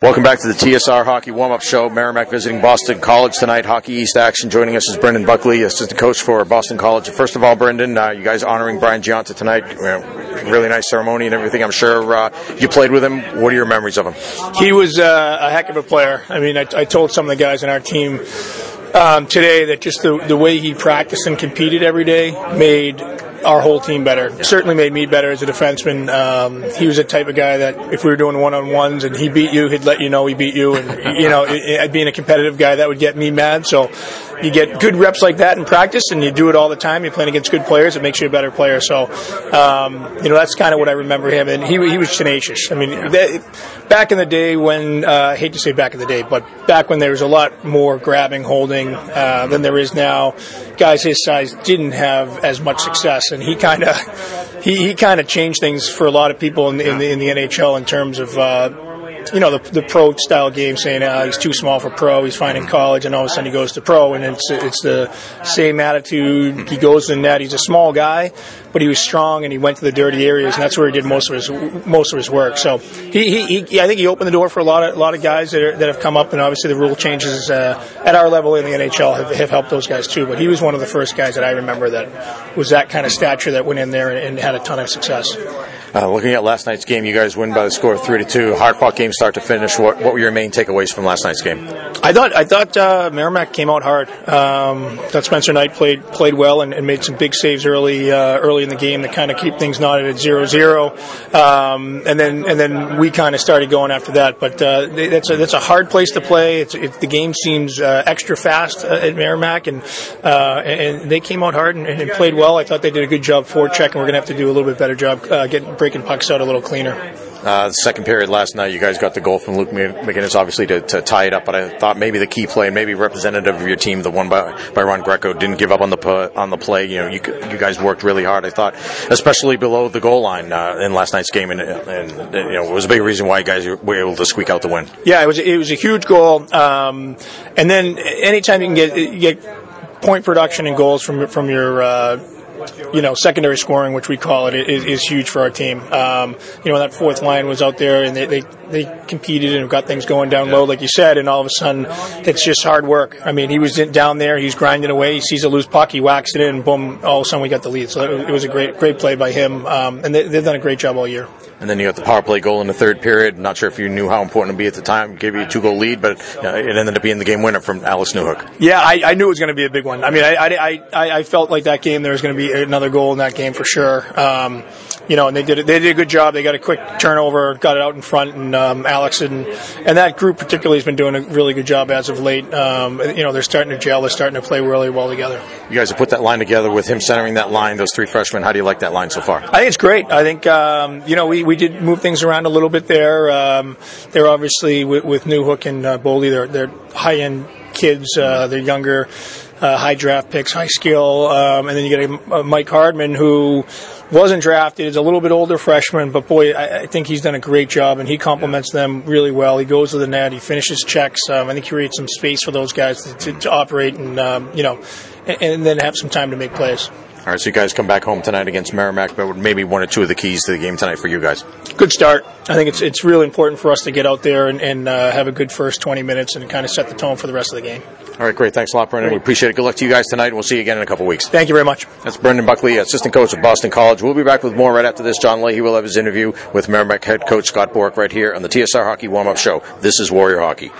Welcome back to the TSR Hockey Warm-Up Show. Merrimack visiting Boston College tonight. Hockey East action. Joining us is Brendan Buckley, assistant coach for Boston College. First of all, Brendan, uh, you guys honoring Brian Gionta tonight. really nice ceremony and everything. I'm sure uh, you played with him. What are your memories of him? He was uh, a heck of a player. I mean, I, I told some of the guys in our team um, today that just the, the way he practiced and competed every day made our whole team better. Certainly made me better as a defenseman. Um, he was the type of guy that if we were doing one on ones and he beat you, he'd let you know he beat you. And you know, it, it, being a competitive guy, that would get me mad. So you get good reps like that in practice, and you do it all the time. You're playing against good players; it makes you a better player. So, um, you know, that's kind of what I remember him. And he he was tenacious. I mean, back in the day when uh, I hate to say back in the day, but back when there was a lot more grabbing, holding uh, than there is now, guys his size didn't have as much success, and he kind of he, he kind of changed things for a lot of people in, in, the, in the NHL in terms of. Uh, you know, the, the pro style game saying uh, he's too small for pro, he's fine in college, and all of a sudden he goes to pro, and it's it's the same attitude. He goes the net. He's a small guy, but he was strong, and he went to the dirty areas, and that's where he did most of his most of his work. So he, he, he I think he opened the door for a lot of a lot of guys that, are, that have come up, and obviously the rule changes uh, at our level in the NHL have, have helped those guys too. But he was one of the first guys that I remember that was that kind of stature that went in there and, and had a ton of success. Uh, looking at last night's game, you guys win by the score of three to two. Hard fought game, start to finish. What, what were your main takeaways from last night's game? I thought I thought uh, Merrimack came out hard. Um, thought Spencer Knight played played well and, and made some big saves early uh, early in the game to kind of keep things knotted at 0-0. Um, and then and then we kind of started going after that. But uh, that's a, that's a hard place to play. It's, it, the game seems uh, extra fast uh, at Merrimack, and, uh, and they came out hard and, and, played well. I thought they did a good job for check, and we're going to have to do a little bit better job getting breaking pucks out a little cleaner. Uh, second period last night, you guys got the goal from Luke McInnis, obviously to, to, tie it up. But I thought maybe the key play, maybe representative of your team, the one by by Ron Greco, didn't give up on the on the play. You know, you you guys worked really hard. I thought, especially below the goal line uh, in last night's game, and, and, you know, it was a big reason why you guys were able to squeak out the win. Yeah, it was it was a huge goal. Um, and then anytime you can get you get point production and goals from from your uh, you know, secondary scoring, which we call it, is, is huge for our team. Um, you know, that fourth line was out there and they, they, they competed and got things going down low, like you said, and all of a sudden it's just hard work. I mean, he was down there, he's grinding away, he sees a loose puck, he whacks it in, and boom, all of a sudden we got the lead. So it was a great, great play by him, um, and they, they've done a great job all year. And then you got the power play goal in the third period. Not sure if you knew how important it would be at the time. Gave you a two goal lead, but it ended up being the game winner from Alex Newhook. Yeah, I, I knew it was going to be a big one. I mean, I, I, I, I felt like that game there was going to be another goal in that game for sure. Um, you know, and they did they did a good job. They got a quick turnover, got it out in front, and um, Alex and and that group particularly has been doing a really good job as of late. Um, you know, they're starting to gel. They're starting to play really well together. You guys have put that line together with him centering that line. Those three freshmen. How do you like that line so far? I think it's great. I think um, you know we, we did move things around a little bit there. Um, they're obviously with, with Newhook and uh, Boldy. They're they're high end kids. Uh, they're younger uh, high draft picks, high skill, um, and then you get a, a, Mike Hardman who wasn't drafted, is a little bit older freshman, but boy, I, I, think he's done a great job, and he complements them really well. He goes to the net, he finishes checks. Um, I think he creates some space for those guys to, to, to operate and um, you know, and, and then have some time to make plays. All right, so you guys come back home tonight against Merrimack, but maybe one or two of the keys to the game tonight for you guys. Good start. I think it's it's really important for us to get out there and, and uh, have a good first 20 minutes and kind of set the tone for the rest of the game. All right, great. Thanks a lot, Brendan. Great. We appreciate it. Good luck to you guys tonight, and we'll see you again in a couple weeks. Thank you very much. That's Brendan Buckley, assistant coach of Boston College. We'll be back with more right after this. John Leahy will have his interview with Merrimack head coach Scott Borek right here on the TSR Hockey Warm Up Show. This is Warrior Hockey.